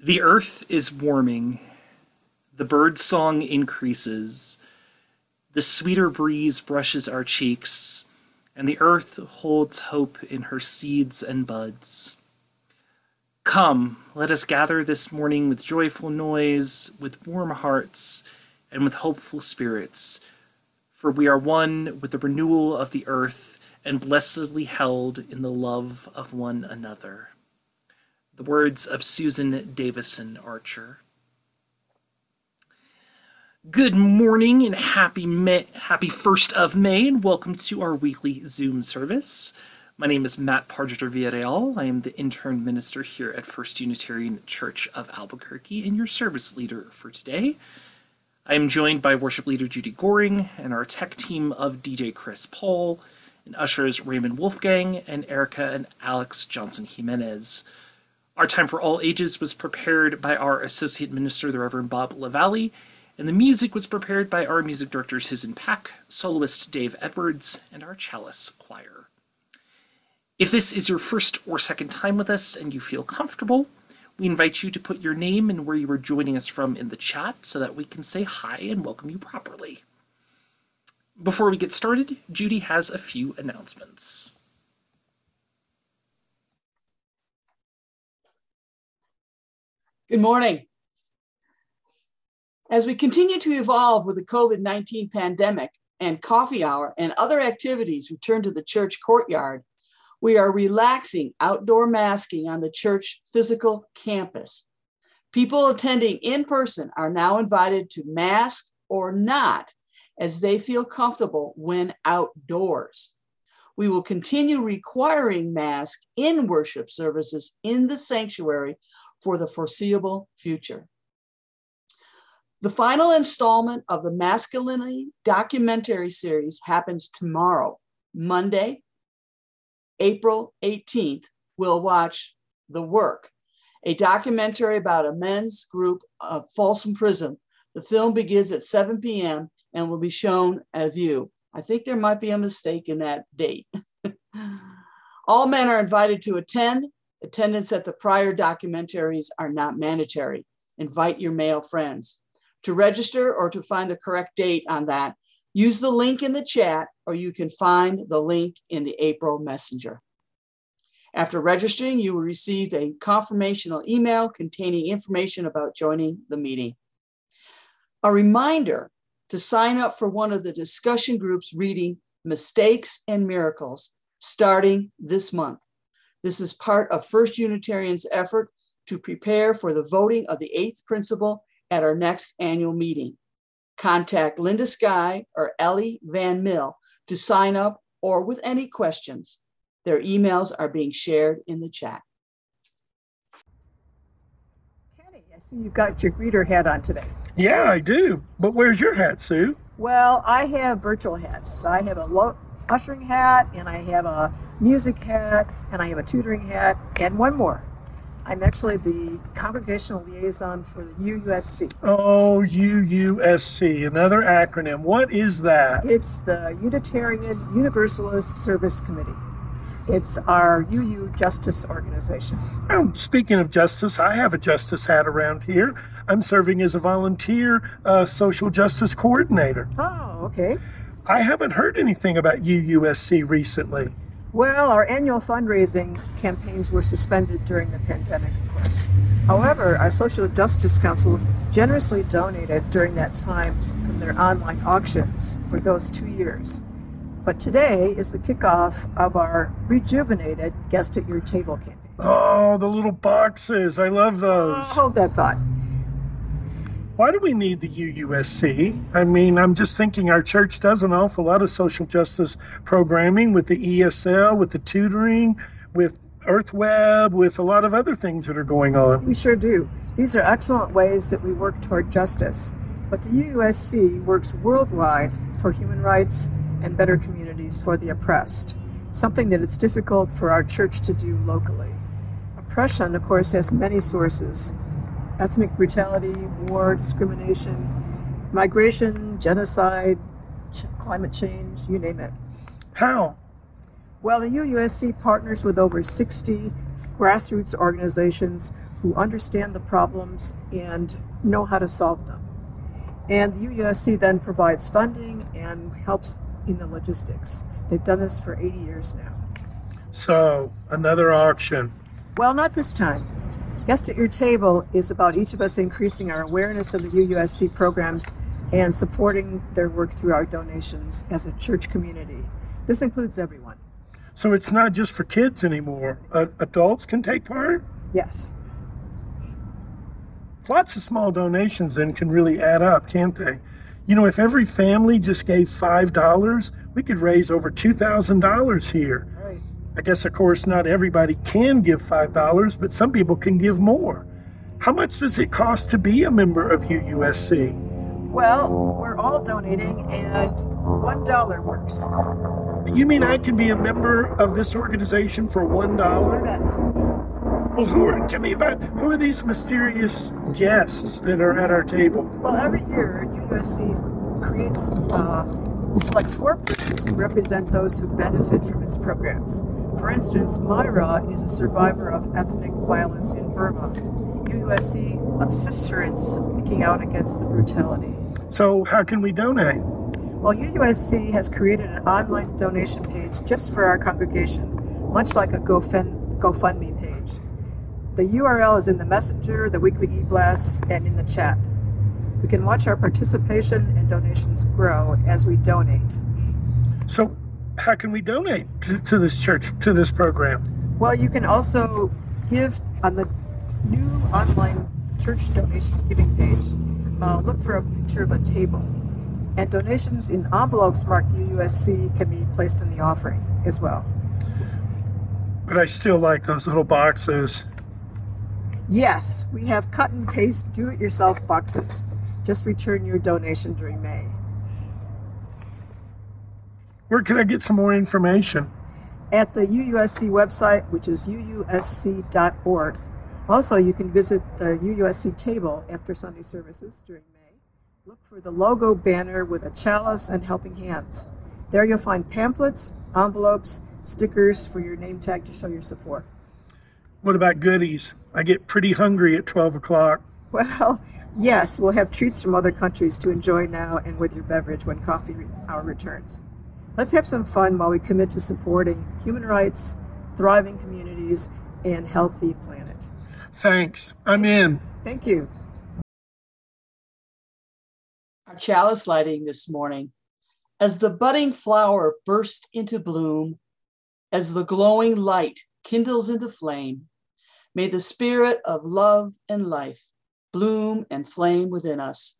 The earth is warming. The bird song increases. The sweeter breeze brushes our cheeks, and the earth holds hope in her seeds and buds. Come, let us gather this morning with joyful noise, with warm hearts, and with hopeful spirits, for we are one with the renewal of the earth and blessedly held in the love of one another. The words of Susan Davison Archer. Good morning and happy May, happy 1st of May, and welcome to our weekly Zoom service. My name is Matt Pargeter Villarreal. I am the intern minister here at First Unitarian Church of Albuquerque and your service leader for today. I am joined by worship leader Judy Goring and our tech team of DJ Chris Paul and ushers Raymond Wolfgang and Erica and Alex Johnson Jimenez. Our Time for All Ages was prepared by our Associate Minister, the Reverend Bob LaValle, and the music was prepared by our music director, Susan Pack, soloist Dave Edwards, and our chalice choir. If this is your first or second time with us and you feel comfortable, we invite you to put your name and where you are joining us from in the chat so that we can say hi and welcome you properly. Before we get started, Judy has a few announcements. Good morning. As we continue to evolve with the COVID 19 pandemic and coffee hour and other activities return to the church courtyard, we are relaxing outdoor masking on the church physical campus. People attending in person are now invited to mask or not as they feel comfortable when outdoors. We will continue requiring masks in worship services in the sanctuary for the foreseeable future. The final installment of the Masculinity documentary series happens tomorrow, Monday, April 18th. We'll watch The Work, a documentary about a men's group of Folsom Prison. The film begins at 7 p.m. and will be shown at View. I think there might be a mistake in that date. All men are invited to attend. Attendance at the prior documentaries are not mandatory. Invite your male friends. To register or to find the correct date on that, use the link in the chat or you can find the link in the April Messenger. After registering, you will receive a confirmational email containing information about joining the meeting. A reminder to sign up for one of the discussion groups reading Mistakes and Miracles starting this month. This is part of First Unitarian's effort to prepare for the voting of the eighth principle at our next annual meeting. Contact Linda Sky or Ellie Van Mill to sign up or with any questions. Their emails are being shared in the chat. Kenny, I see you've got your greeter hat on today. Yeah, I do. But where's your hat, Sue? Well, I have virtual hats. I have a lo- ushering hat, and I have a music hat, and I have a tutoring hat, and one more. I'm actually the congregational liaison for the UUSC. Oh, UUSC, another acronym. What is that? It's the Unitarian Universalist Service Committee. It's our UU Justice organization. Oh, speaking of justice, I have a justice hat around here. I'm serving as a volunteer uh, social justice coordinator. Oh, okay. I haven't heard anything about UUSC recently. Well, our annual fundraising campaigns were suspended during the pandemic, of course. However, our Social Justice Council generously donated during that time from their online auctions for those two years. But today is the kickoff of our rejuvenated Guest at Your Table campaign. Oh, the little boxes. I love those. Oh, hold that thought. Why do we need the UUSC? I mean, I'm just thinking our church does an awful lot of social justice programming with the ESL, with the tutoring, with EarthWeb, with a lot of other things that are going on. We sure do. These are excellent ways that we work toward justice. But the UUSC works worldwide for human rights and better communities for the oppressed, something that it's difficult for our church to do locally. Oppression, of course, has many sources ethnic brutality, war, discrimination, migration, genocide, ch- climate change, you name it. How? Well, the UUSC partners with over 60 grassroots organizations who understand the problems and know how to solve them. And the UUSC then provides funding and helps in the logistics. They've done this for 80 years now. So, another auction. Well, not this time. Guest at Your Table is about each of us increasing our awareness of the UUSC programs and supporting their work through our donations as a church community. This includes everyone. So it's not just for kids anymore. Uh, adults can take part? Yes. Lots of small donations then can really add up, can't they? You know, if every family just gave $5, we could raise over $2,000 here. I guess, of course, not everybody can give $5, but some people can give more. How much does it cost to be a member of UUSC? Well, we're all donating, and $1 works. You mean I can be a member of this organization for $1? Well, who are, tell me about, who are these mysterious guests that are at our table? Well, every year, UUSC creates, uh, selects four persons to represent those who benefit from its programs. For instance, Myra is a survivor of ethnic violence in Burma. UUSC assists her in speaking out against the brutality. So, how can we donate? Well, UUSC has created an online donation page just for our congregation, much like a GoFund, GoFundMe page. The URL is in the messenger, the weekly e-blasts, and in the chat. We can watch our participation and donations grow as we donate. So, how can we donate to, to this church, to this program? Well, you can also give on the new online church donation giving page. Uh, look for a picture of a table. And donations in envelopes marked UUSC can be placed in the offering as well. But I still like those little boxes. Yes, we have cut and paste do it yourself boxes. Just return your donation during May. Where can I get some more information? At the UUSC website, which is uusc.org. Also, you can visit the UUSC table after Sunday services during May. Look for the logo banner with a chalice and helping hands. There you'll find pamphlets, envelopes, stickers for your name tag to show your support. What about goodies? I get pretty hungry at 12 o'clock. Well, yes, we'll have treats from other countries to enjoy now and with your beverage when coffee hour returns. Let's have some fun while we commit to supporting human rights, thriving communities, and healthy planet. Thanks. I'm in. Thank you. Our chalice lighting this morning. As the budding flower bursts into bloom, as the glowing light kindles into flame, may the spirit of love and life bloom and flame within us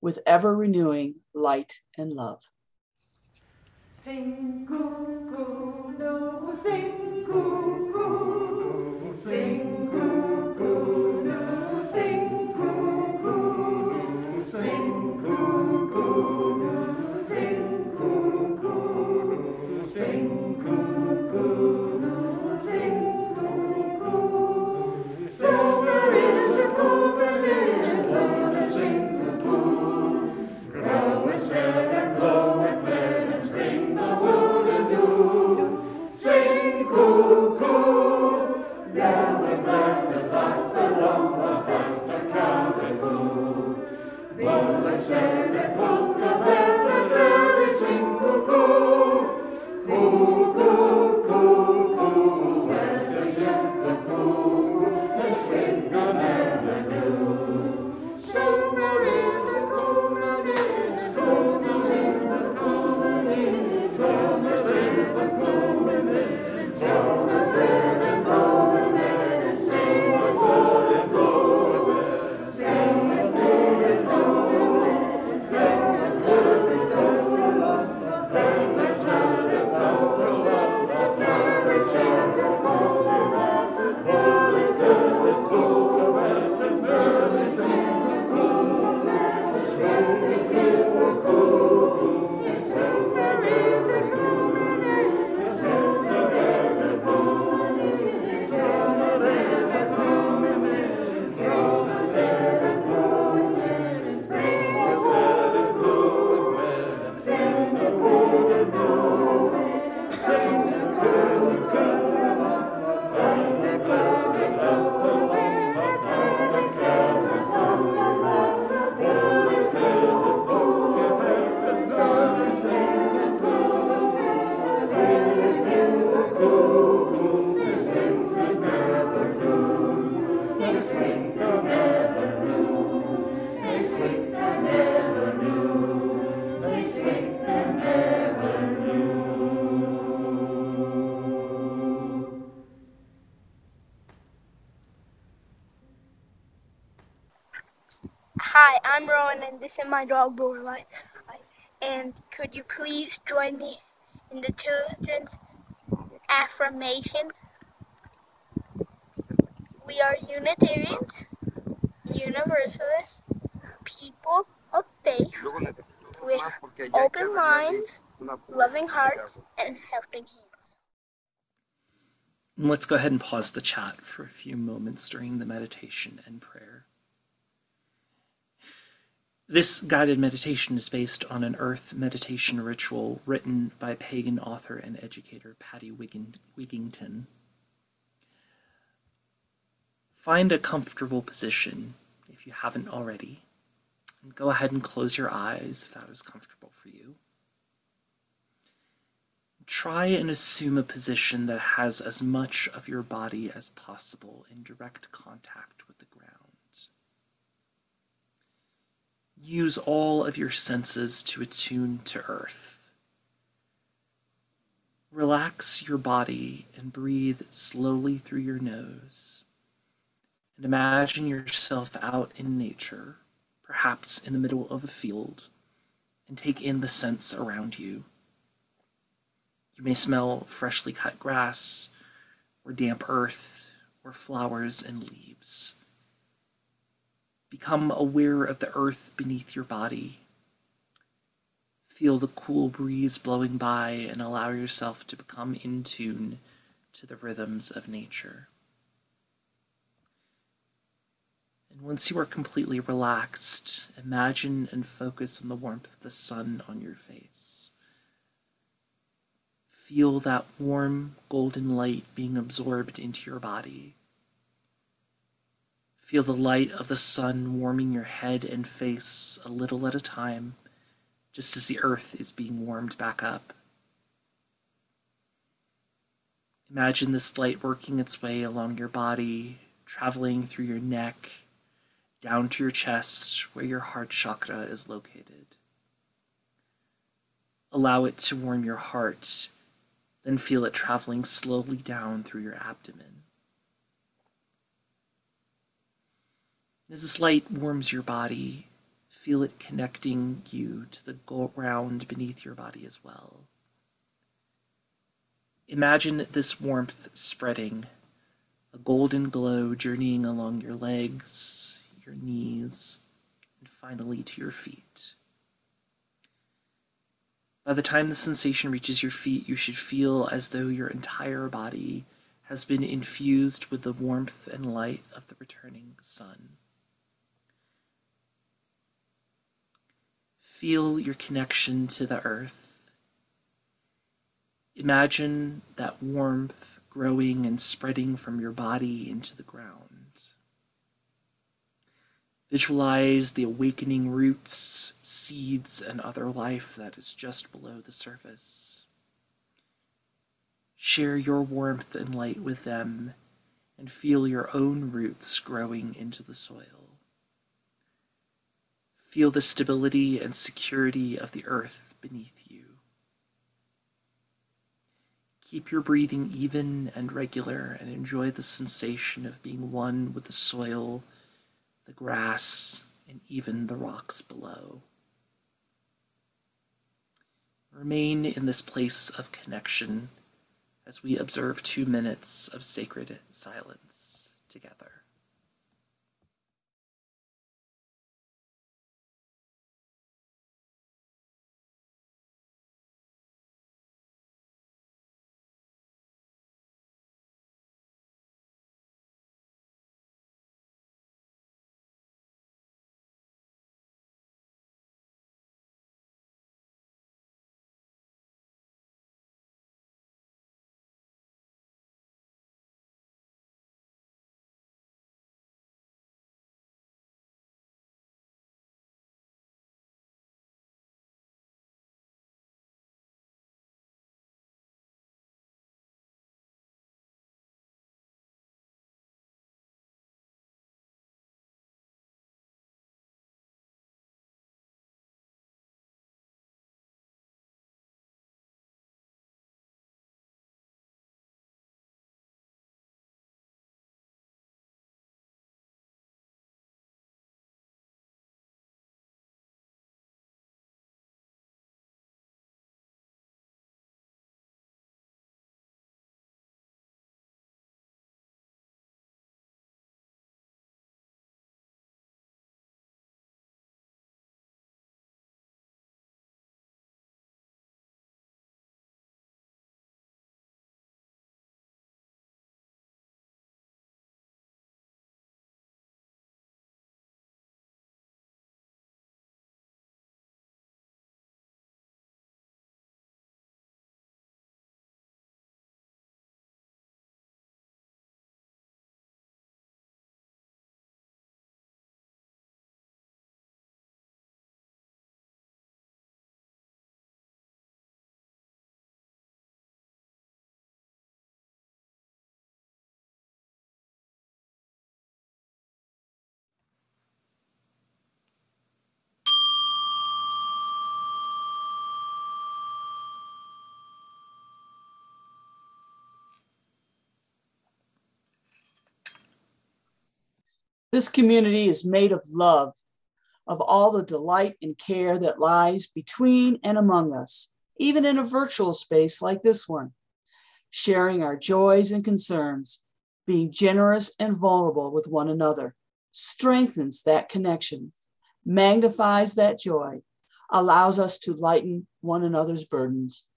with ever renewing light and love. Sing cuckoo, no, sing cuckoo, sing my dog Lorelai. And could you please join me in the children's affirmation? We are Unitarians, Universalists, people of faith, with open minds, loving hearts, and helping hands. Let's go ahead and pause the chat for a few moments during the meditation and prayer. This guided meditation is based on an earth meditation ritual written by pagan author and educator Patty Wigington. Find a comfortable position if you haven't already, and go ahead and close your eyes if that is comfortable for you. Try and assume a position that has as much of your body as possible in direct contact with the ground. Use all of your senses to attune to earth. Relax your body and breathe slowly through your nose. And imagine yourself out in nature, perhaps in the middle of a field, and take in the scents around you. You may smell freshly cut grass, or damp earth, or flowers and leaves. Become aware of the earth beneath your body. Feel the cool breeze blowing by and allow yourself to become in tune to the rhythms of nature. And once you are completely relaxed, imagine and focus on the warmth of the sun on your face. Feel that warm golden light being absorbed into your body. Feel the light of the sun warming your head and face a little at a time, just as the earth is being warmed back up. Imagine this light working its way along your body, traveling through your neck, down to your chest where your heart chakra is located. Allow it to warm your heart, then feel it traveling slowly down through your abdomen. As this light warms your body, feel it connecting you to the ground beneath your body as well. Imagine this warmth spreading, a golden glow journeying along your legs, your knees, and finally to your feet. By the time the sensation reaches your feet, you should feel as though your entire body has been infused with the warmth and light of the returning sun. Feel your connection to the earth. Imagine that warmth growing and spreading from your body into the ground. Visualize the awakening roots, seeds, and other life that is just below the surface. Share your warmth and light with them and feel your own roots growing into the soil. Feel the stability and security of the earth beneath you. Keep your breathing even and regular and enjoy the sensation of being one with the soil, the grass, and even the rocks below. Remain in this place of connection as we observe two minutes of sacred silence together. This community is made of love, of all the delight and care that lies between and among us, even in a virtual space like this one, sharing our joys and concerns, being generous and vulnerable with one another, strengthens that connection, magnifies that joy, allows us to lighten one another's burdens.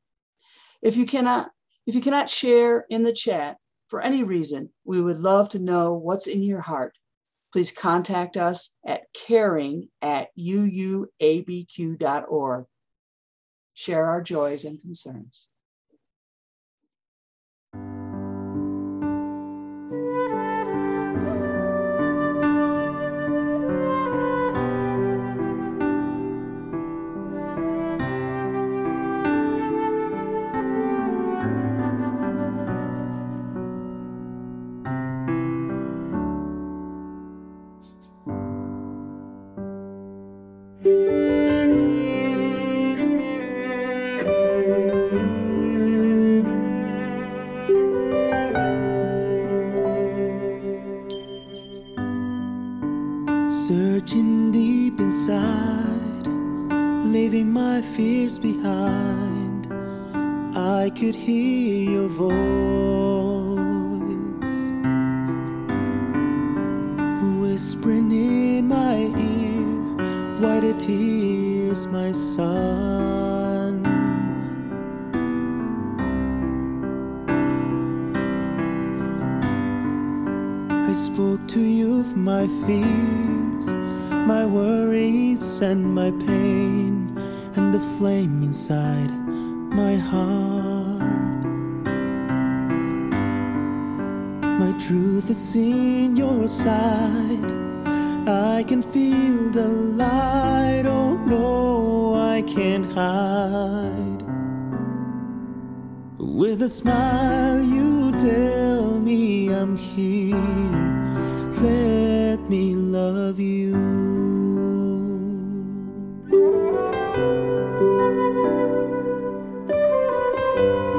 If you cannot, if you cannot share in the chat for any reason, we would love to know what's in your heart. Please contact us at caring at uuabq.org. Share our joys and concerns. Buscando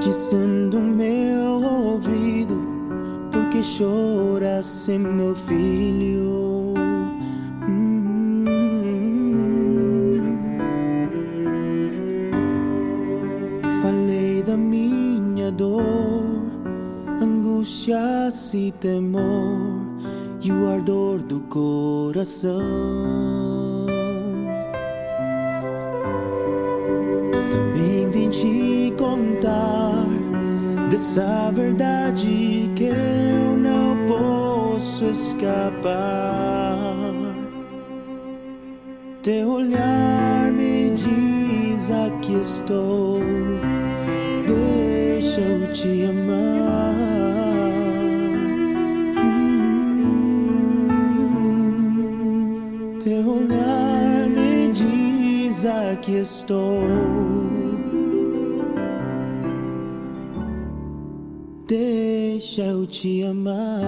dizendo meu ouvido, porque choras, meu filho? Hum. Falei da minha dor, angústias e temor e o ardor do coração. Dessa verdade que eu não posso escapar. Teu olhar me diz aqui estou. Deixa eu te amar. Hum, Teu olhar me diz aqui estou. Eu te amar.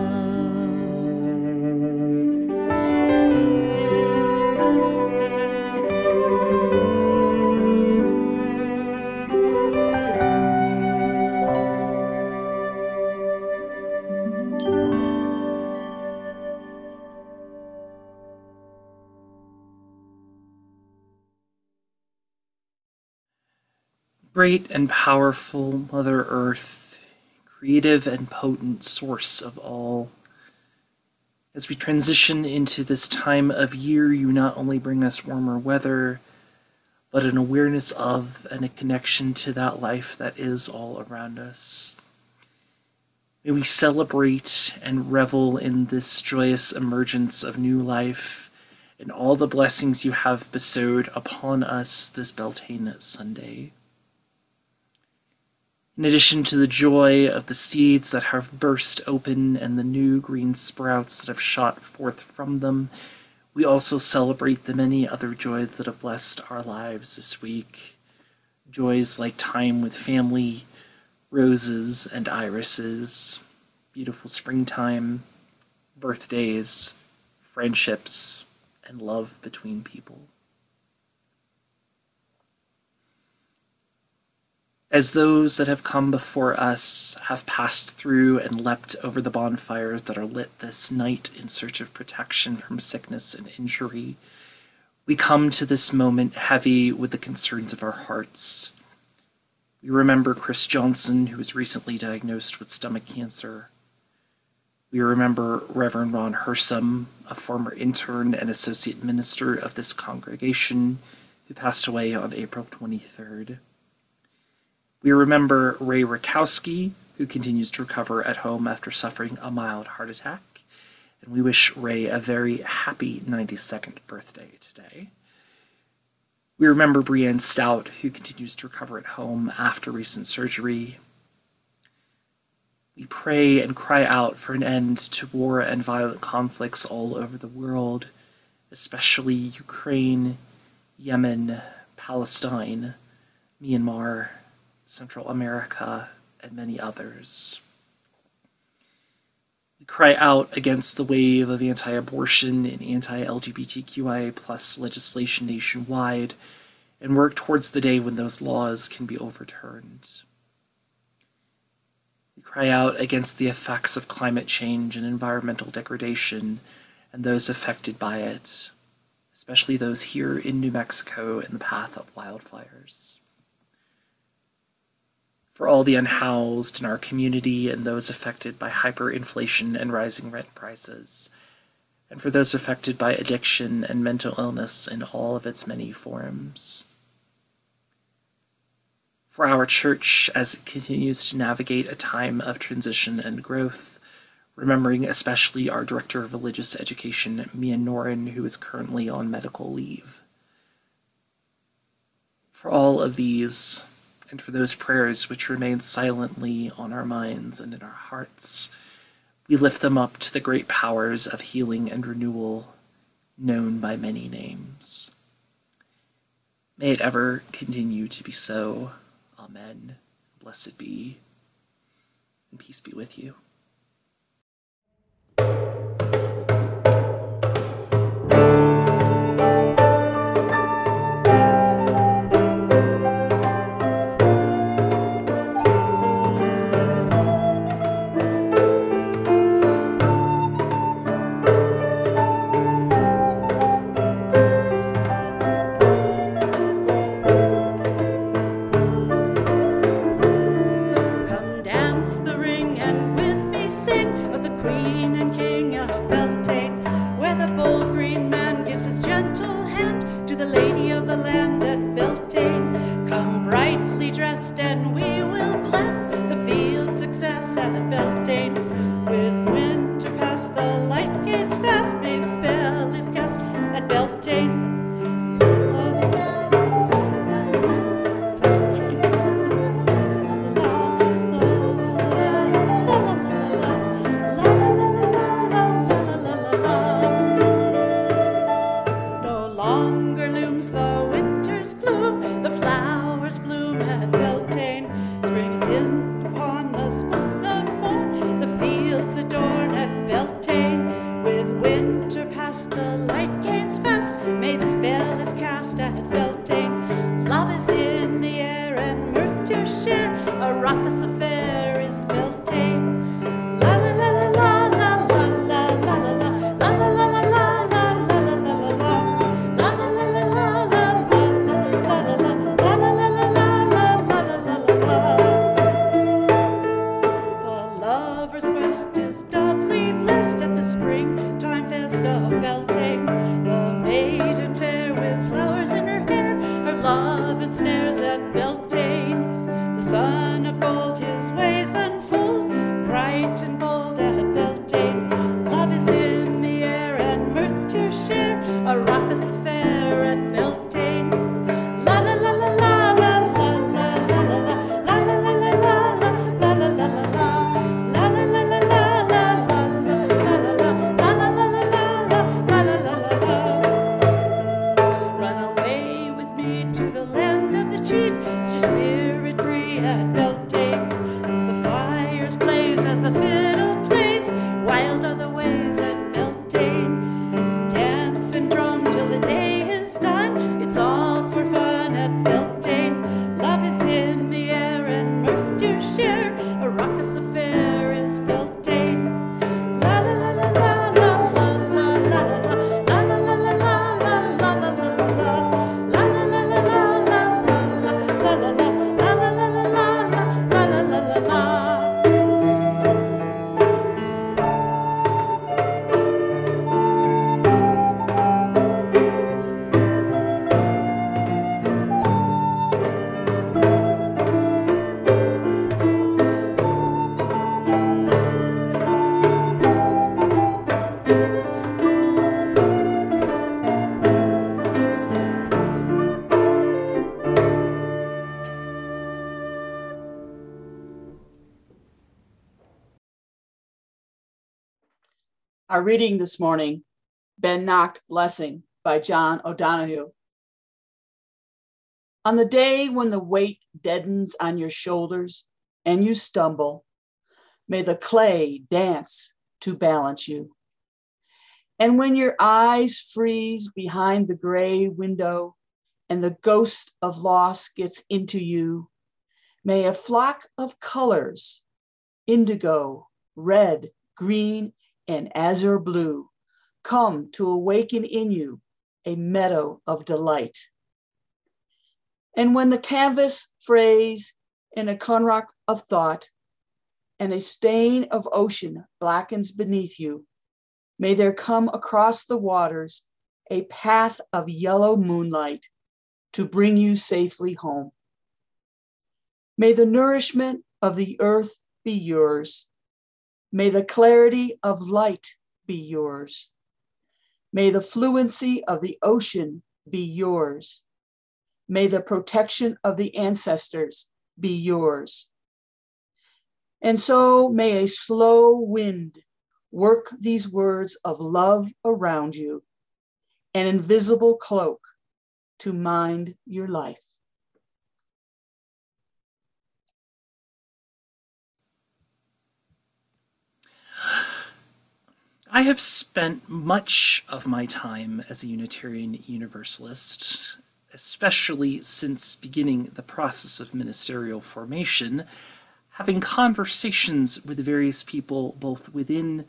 Great and powerful Mother Earth, creative and potent source of all. As we transition into this time of year, you not only bring us warmer weather, but an awareness of and a connection to that life that is all around us. May we celebrate and revel in this joyous emergence of new life and all the blessings you have bestowed upon us this Beltane Sunday. In addition to the joy of the seeds that have burst open and the new green sprouts that have shot forth from them, we also celebrate the many other joys that have blessed our lives this week. Joys like time with family, roses and irises, beautiful springtime, birthdays, friendships, and love between people. As those that have come before us have passed through and leapt over the bonfires that are lit this night in search of protection from sickness and injury, we come to this moment heavy with the concerns of our hearts. We remember Chris Johnson, who was recently diagnosed with stomach cancer. We remember Reverend Ron Hersom, a former intern and associate minister of this congregation, who passed away on April 23rd. We remember Ray Rakowski, who continues to recover at home after suffering a mild heart attack. And we wish Ray a very happy 92nd birthday today. We remember Brienne Stout, who continues to recover at home after recent surgery. We pray and cry out for an end to war and violent conflicts all over the world, especially Ukraine, Yemen, Palestine, Myanmar, Central America, and many others. We cry out against the wave of anti abortion and anti LGBTQIA plus legislation nationwide and work towards the day when those laws can be overturned. We cry out against the effects of climate change and environmental degradation and those affected by it, especially those here in New Mexico in the path of wildfires for all the unhoused in our community and those affected by hyperinflation and rising rent prices, and for those affected by addiction and mental illness in all of its many forms. For our church as it continues to navigate a time of transition and growth, remembering especially our Director of Religious Education, Mia Noren, who is currently on medical leave. For all of these, and for those prayers which remain silently on our minds and in our hearts. We lift them up to the great powers of healing and renewal, known by many names. May it ever continue to be so. Amen. Blessed be. And peace be with you. Our reading this morning, Beannacht Blessing by John O'Donohue. On the day when the weight deadens on your shoulders and you stumble, may the clay dance to balance you. And when your eyes freeze behind the gray window and the ghost of loss gets into you, may a flock of colors, indigo, red, green, and azure blue, come to awaken in you a meadow of delight. And when the canvas frays in a currach of thought and a stain of ocean blackens beneath you, may there come across the waters a path of yellow moonlight to bring you safely home. May the nourishment of the earth be yours. May the clarity of light be yours. May the fluency of the ocean be yours. May the protection of the ancestors be yours. And so may a slow wind work these words of love around you, an invisible cloak to mind your life. I have spent much of my time as a Unitarian Universalist, especially since beginning the process of ministerial formation, having conversations with various people both within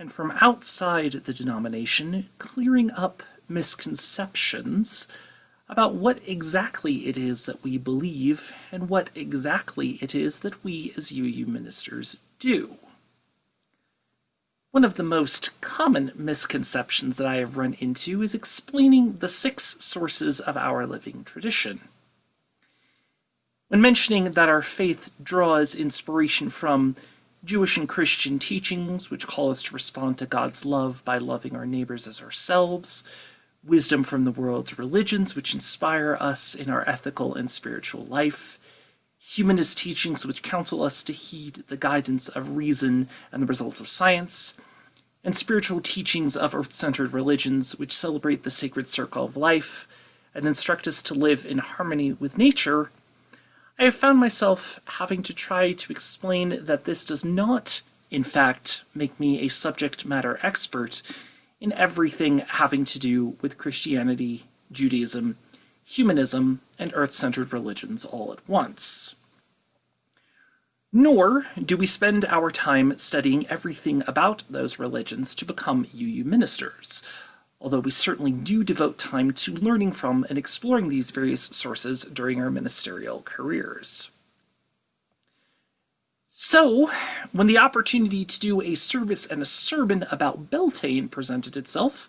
and from outside the denomination, clearing up misconceptions about what exactly it is that we believe and what exactly it is that we as UU ministers do. One of the most common misconceptions that I have run into is explaining the six sources of our living tradition. When mentioning that our faith draws inspiration from Jewish and Christian teachings, which call us to respond to God's love by loving our neighbors as ourselves, wisdom from the world's religions, which inspire us in our ethical and spiritual life, humanist teachings, which counsel us to heed the guidance of reason and the results of science, and spiritual teachings of earth centered religions, which celebrate the sacred circle of life and instruct us to live in harmony with nature, I have found myself having to try to explain that this does not, in fact, make me a subject matter expert in everything having to do with Christianity, Judaism, humanism, and earth centered religions all at once. Nor do we spend our time studying everything about those religions to become UU ministers, although we certainly do devote time to learning from and exploring these various sources during our ministerial careers. So, when the opportunity to do a service and a sermon about Beltane presented itself,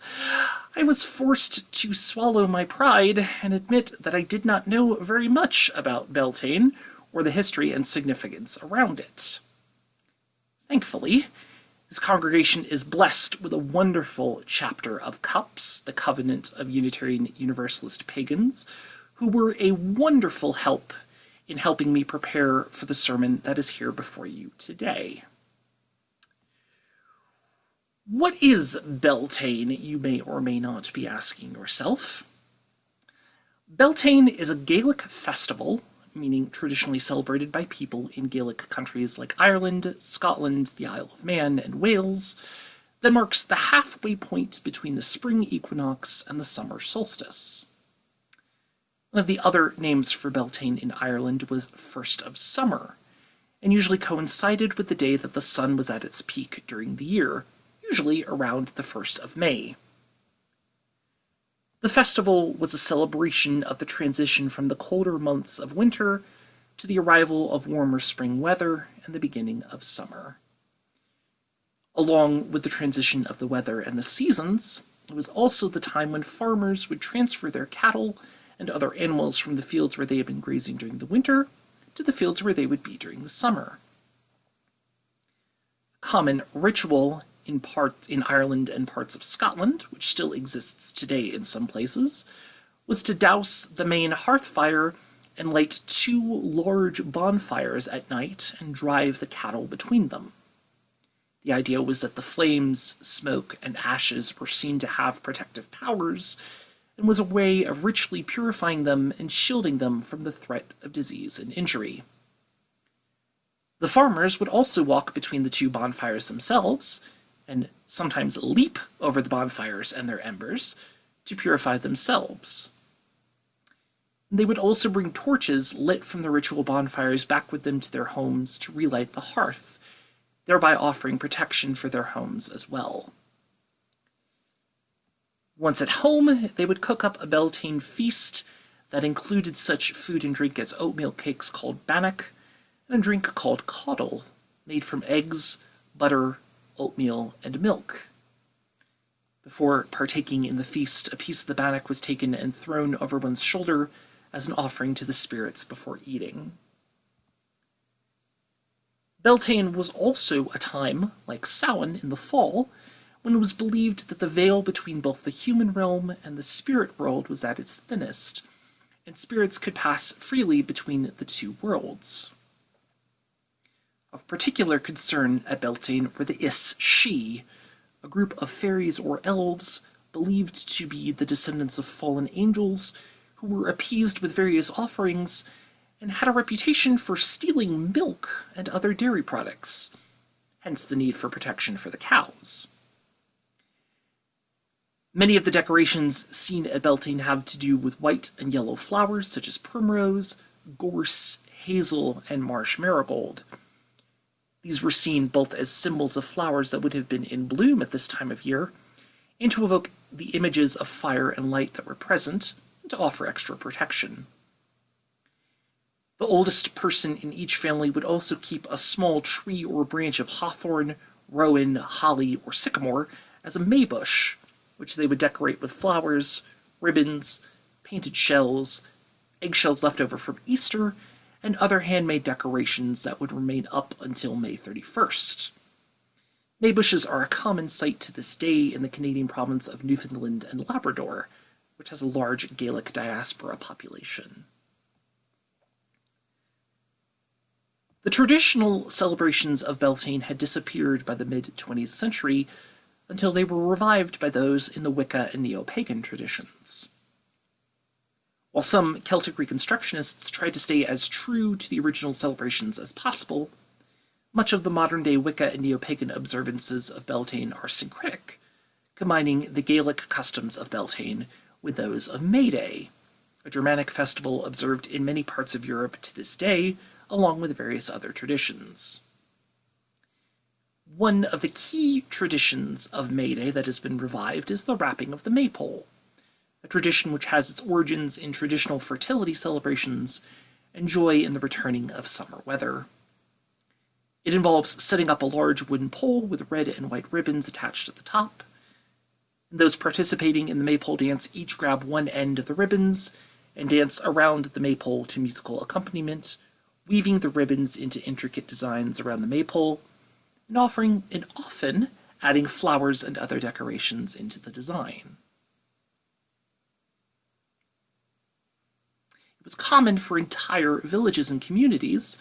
I was forced to swallow my pride and admit that I did not know very much about Beltane or the history and significance around it. Thankfully, this congregation is blessed with a wonderful chapter of CUUPS, the Covenant of Unitarian Universalist Pagans, who were a wonderful help in helping me prepare for the sermon that is here before you today. What is Beltane, you may or may not be asking yourself? Beltane is a Gaelic festival, meaning traditionally celebrated by people in Gaelic countries like Ireland, Scotland, the Isle of Man, and Wales, that marks the halfway point between the spring equinox and the summer solstice. One of the other names for Beltane in Ireland was First of Summer, and usually coincided with the day that the sun was at its peak during the year, usually around the 1st of May. The festival was a celebration of the transition from the colder months of winter to the arrival of warmer spring weather and the beginning of summer. Along with the transition of the weather and the seasons, it was also the time when farmers would transfer their cattle and other animals from the fields where they had been grazing during the winter to the fields where they would be during the summer. A common ritual in part in Ireland and parts of Scotland, which still exists today in some places, was to douse the main hearth fire and light two large bonfires at night and drive the cattle between them. The idea was that the flames, smoke, and ashes were seen to have protective powers and was a way of richly purifying them and shielding them from the threat of disease and injury. The farmers would also walk between the two bonfires themselves, and sometimes leap over the bonfires and their embers to purify themselves. They would also bring torches lit from the ritual bonfires back with them to their homes to relight the hearth, thereby offering protection for their homes as well. Once at home, they would cook up a Beltane feast that included such food and drink as oatmeal cakes called bannock and a drink called caudle, made from eggs, butter, oatmeal, and milk. Before partaking in the feast, a piece of the bannock was taken and thrown over one's shoulder as an offering to the spirits before eating. Beltane was also a time, like Samhain in the fall, when it was believed that the veil between both the human realm and the spirit world was at its thinnest, and spirits could pass freely between the two worlds. Of particular concern at Beltane were the Aos Sí, a group of fairies or elves believed to be the descendants of fallen angels who were appeased with various offerings and had a reputation for stealing milk and other dairy products, hence the need for protection for the cows. Many of the decorations seen at Beltane have to do with white and yellow flowers such as primrose, gorse, hazel, and marsh marigold. These were seen both as symbols of flowers that would have been in bloom at this time of year, and to evoke the images of fire and light that were present, and to offer extra protection. The oldest person in each family would also keep a small tree or branch of hawthorn, rowan, holly, or sycamore as a maybush, which they would decorate with flowers, ribbons, painted shells, eggshells left over from Easter, and other handmade decorations that would remain up until May 31st. Maybushes are a common sight to this day in the Canadian province of Newfoundland and Labrador, which has a large Gaelic diaspora population. The traditional celebrations of Beltane had disappeared by the mid 20th century until they were revived by those in the Wicca and neo pagan traditions. While some Celtic Reconstructionists tried to stay as true to the original celebrations as possible, much of the modern day Wicca and neo pagan observances of Beltane are syncretic, combining the Gaelic customs of Beltane with those of May Day, a Germanic festival observed in many parts of Europe to this day, along with various other traditions. One of the key traditions of May Day that has been revived is the wrapping of the maypole, a tradition which has its origins in traditional fertility celebrations and joy in the returning of summer weather. It involves setting up a large wooden pole with red and white ribbons attached at the top. And those participating in the maypole dance each grab one end of the ribbons and dance around the maypole to musical accompaniment, weaving the ribbons into intricate designs around the maypole, and offering and often adding flowers and other decorations into the design. Was common for entire villages and communities,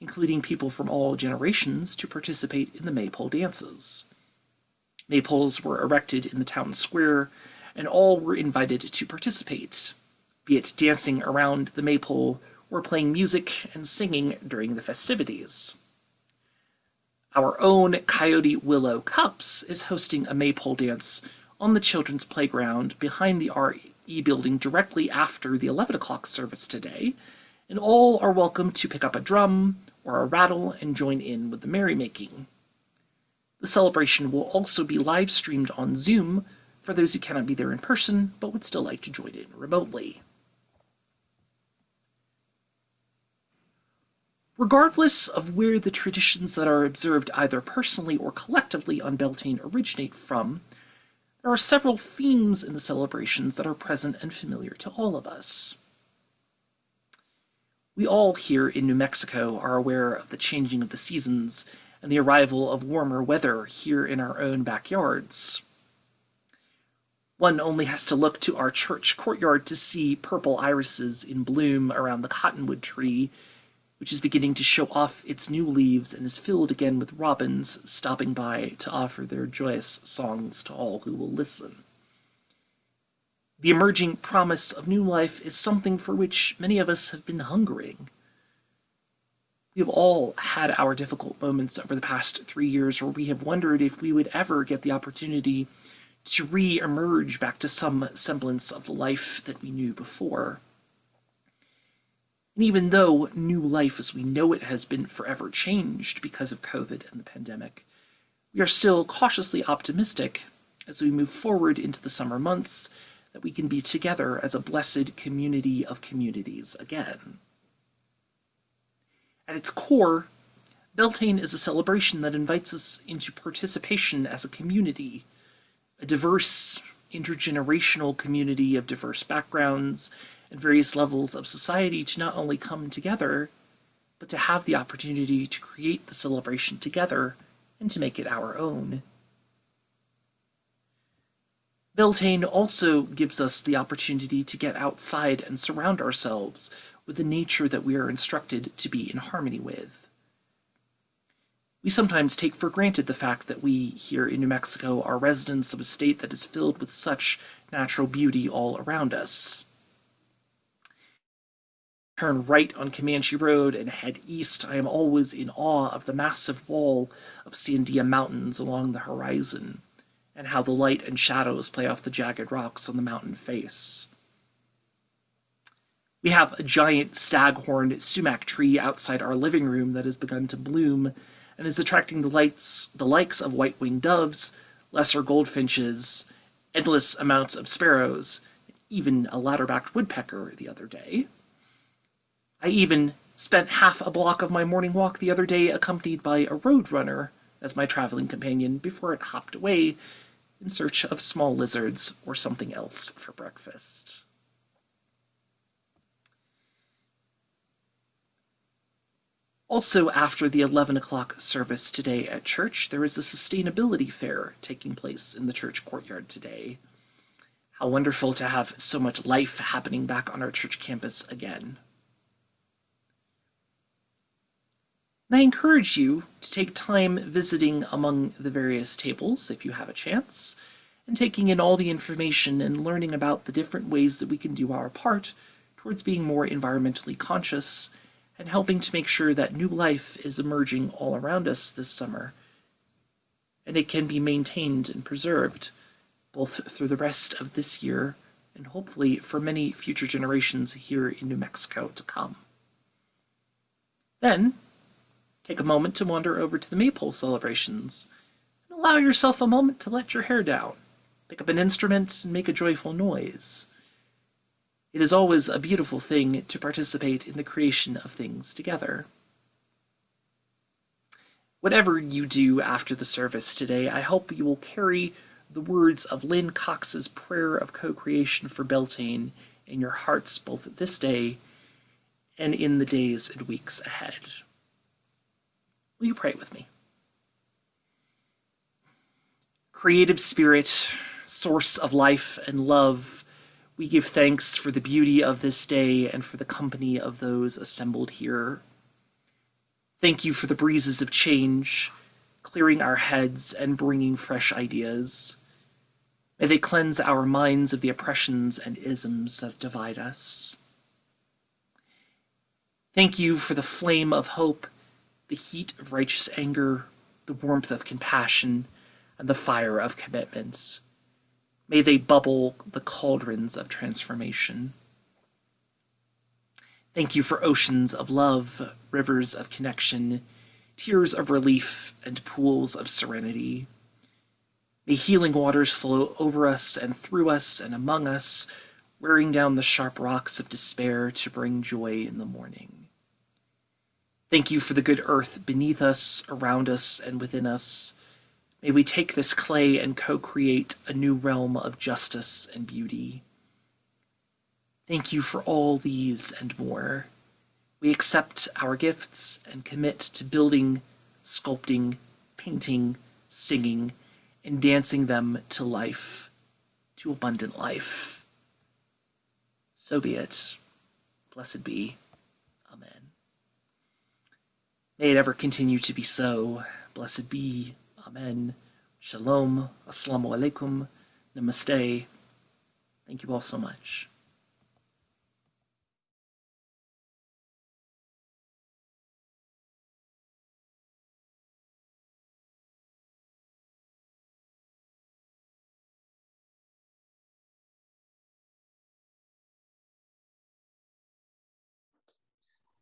including people from all generations, to participate in the maypole dances. Maypoles were erected in the town square, and all were invited to participate, be it dancing around the maypole or playing music and singing during the festivities. Our own Coyote Willow CUUPS is hosting a maypole dance on the children's playground behind the RE building directly after the 11 o'clock service today, and all are welcome to pick up a drum or a rattle and join in with the merrymaking. The celebration will also be live streamed on Zoom for those who cannot be there in person but would still like to join in remotely. Regardless of where the traditions that are observed either personally or collectively on Beltane originate from, there are several themes in the celebrations that are present and familiar to all of us. We all here in New Mexico are aware of the changing of the seasons and the arrival of warmer weather here in our own backyards. One only has to look to our church courtyard to see purple irises in bloom around the cottonwood tree which is beginning to show off its new leaves and is filled again with robins stopping by to offer their joyous songs to all who will listen. The emerging promise of new life is something for which many of us have been hungering. We have all had our difficult moments over the past three years where we have wondered if we would ever get the opportunity to re emerge back to some semblance of the life that we knew before. And even though new life as we know it has been forever changed because of COVID and the pandemic, we are still cautiously optimistic as we move forward into the summer months that we can be together as a blessed community of communities again. At its core, Beltane is a celebration that invites us into participation as a community, a diverse, intergenerational community of diverse backgrounds and various levels of society to not only come together, but to have the opportunity to create the celebration together and to make it our own. Beltane also gives us the opportunity to get outside and surround ourselves with the nature that we are instructed to be in harmony with. We sometimes take for granted the fact that we here in New Mexico are residents of a state that is filled with such natural beauty all around us turn right on Comanche Road and head east, I am always in awe of the massive wall of Sandia Mountains along the horizon, and how the light and shadows play off the jagged rocks on the mountain face. We have a giant staghorn sumac tree outside our living room that has begun to bloom and is attracting the lights the likes of white-winged doves, lesser goldfinches, endless amounts of sparrows, even a ladder-backed woodpecker the other day. I even spent half a block of my morning walk the other day accompanied by a roadrunner as my traveling companion before it hopped away in search of small lizards or something else for breakfast. Also, after the 11 o'clock service today at church, there is a sustainability fair taking place in the church courtyard today. How wonderful to have so much life happening back on our church campus again. And I encourage you to take time visiting among the various tables if you have a chance, and taking in all the information and learning about the different ways that we can do our part towards being more environmentally conscious and helping to make sure that new life is emerging all around us this summer. And it can be maintained and preserved, both through the rest of this year and hopefully for many future generations here in New Mexico to come. Then, Take a moment to wander over to the maypole celebrations and allow yourself a moment to let your hair down. Pick up an instrument and make a joyful noise. It is always a beautiful thing to participate in the creation of things together. Whatever you do after the service today, I hope you will carry the words of Lynn Cox's prayer of co creation for Beltane in your hearts both this day and in the days and weeks ahead. Will you pray with me? Creative Spirit, source of life and love, we give thanks for the beauty of this day and for the company of those assembled here. Thank you for the breezes of change, clearing our heads and bringing fresh ideas. May they cleanse our minds of the oppressions and isms that divide us. Thank you for the flame of hope, the heat of righteous anger, the warmth of compassion, and the fire of commitment. May they bubble the cauldrons of transformation. Thank you for oceans of love, rivers of connection, tears of relief, and pools of serenity. May healing waters flow over us and through us and among us, wearing down the sharp rocks of despair to bring joy in the morning. Thank you for the good earth beneath us, around us, and within us. May we take this clay and co create a new realm of justice and beauty. Thank you for all these and more. We accept our gifts and commit to building, sculpting, painting, singing, and dancing them to life, to abundant life. So be it. Blessed be. May it ever continue to be so. Blessed be. Amen. Shalom. Assalamu alaikum. Namaste. Thank you all so much.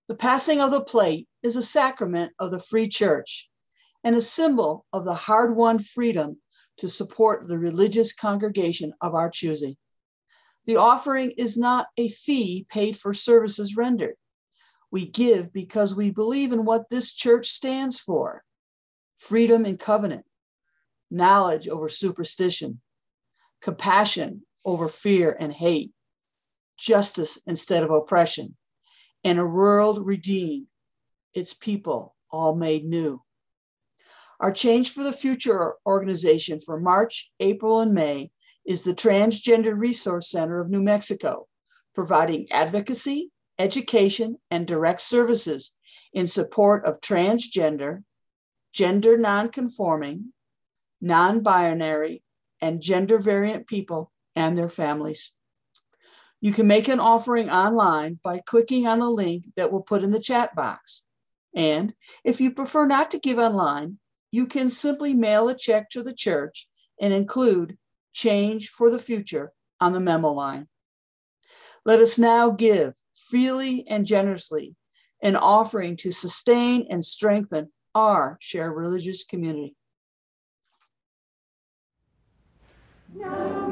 The passing of the plate is a sacrament of the free church and a symbol of the hard won freedom to support the religious congregation of our choosing. The offering is not a fee paid for services rendered. We give because we believe in what this church stands for freedom in covenant, knowledge over superstition, compassion over fear and hate, justice instead of oppression, and a world redeemed, its people all made new. Our Change for the Future organization for March, April, and May is the Transgender Resource Center of New Mexico, providing advocacy, education, and direct services in support of transgender, gender nonconforming, non binary, and gender variant people and their families. You can make an offering online by clicking on the link that we'll put in the chat box. And if you prefer not to give online, you can simply mail a check to the church and include Change for the Future on the memo line. Let us now give freely and generously an offering to sustain and strengthen our shared religious community. Now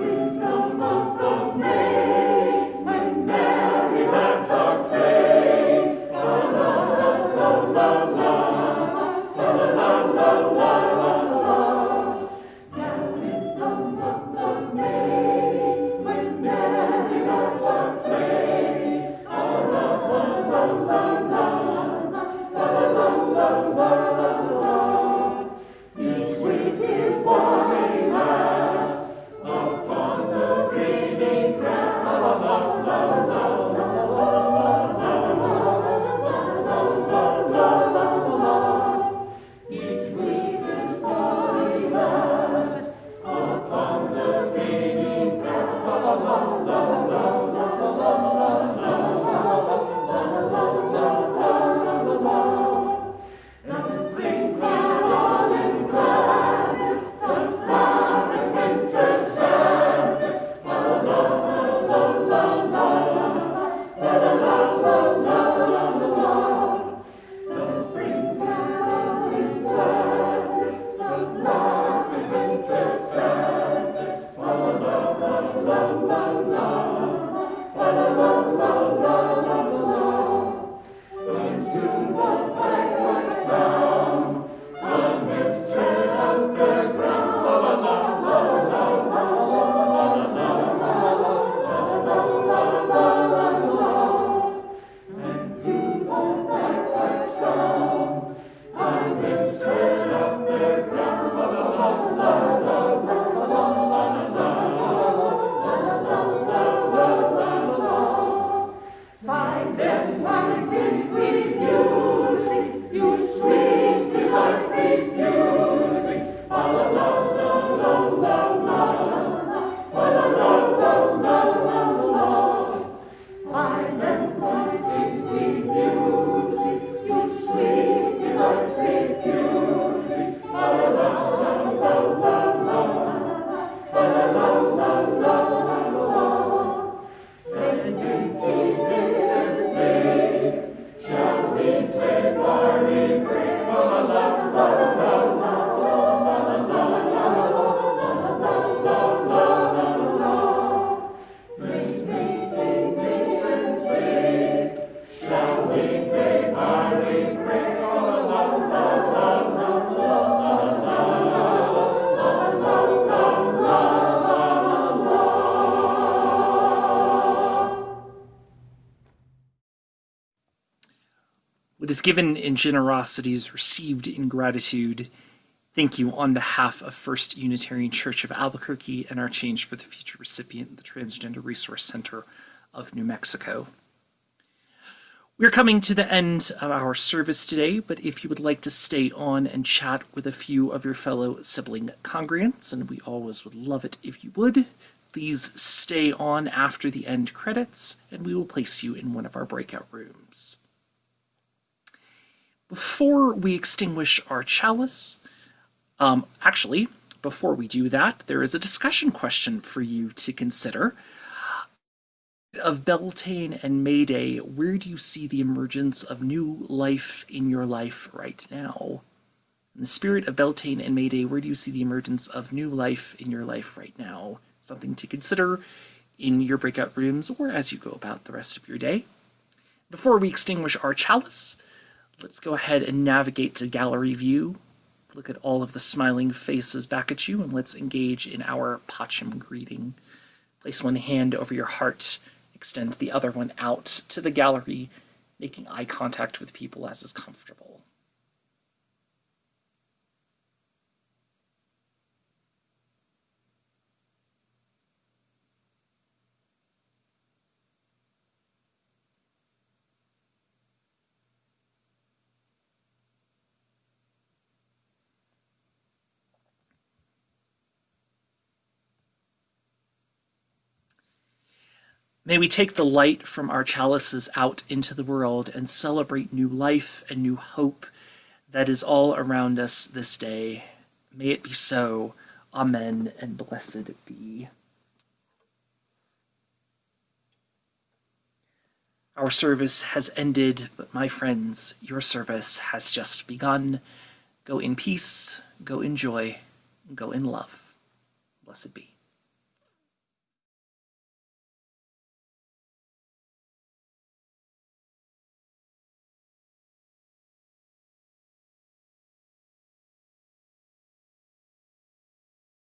given in generosity is received in gratitude. Thank you on behalf of First Unitarian Church of Albuquerque and our Change for the Future recipient, the Transgender Resource Center of New Mexico. We're coming to the end of our service today, but if you would like to stay on and chat with a few of your fellow sibling congregants, and we always would love it if you would, please stay on after the end credits, and we will place you in one of our breakout rooms. Before we extinguish our chalice, um, actually, before we do that, there is a discussion question for you to consider of Beltane and Mayday, where do you see the emergence of new life in your life right now? In the spirit of Beltane and Mayday, where do you see the emergence of new life in your life right now? Something to consider in your breakout rooms or as you go about the rest of your day. Before we extinguish our chalice, let's go ahead and navigate to gallery view. Look at all of the smiling faces back at you, and let's engage in our Pacham greeting. Place one hand over your heart Extend the other one out to the gallery, making eye contact with people as is comfortable. May we take the light from our chalices out into the world and celebrate new life and new hope that is all around us this day. May it be so. Amen and blessed be. Our service has ended, but my friends, your service has just begun. Go in peace, go in joy, go in love. Blessed be.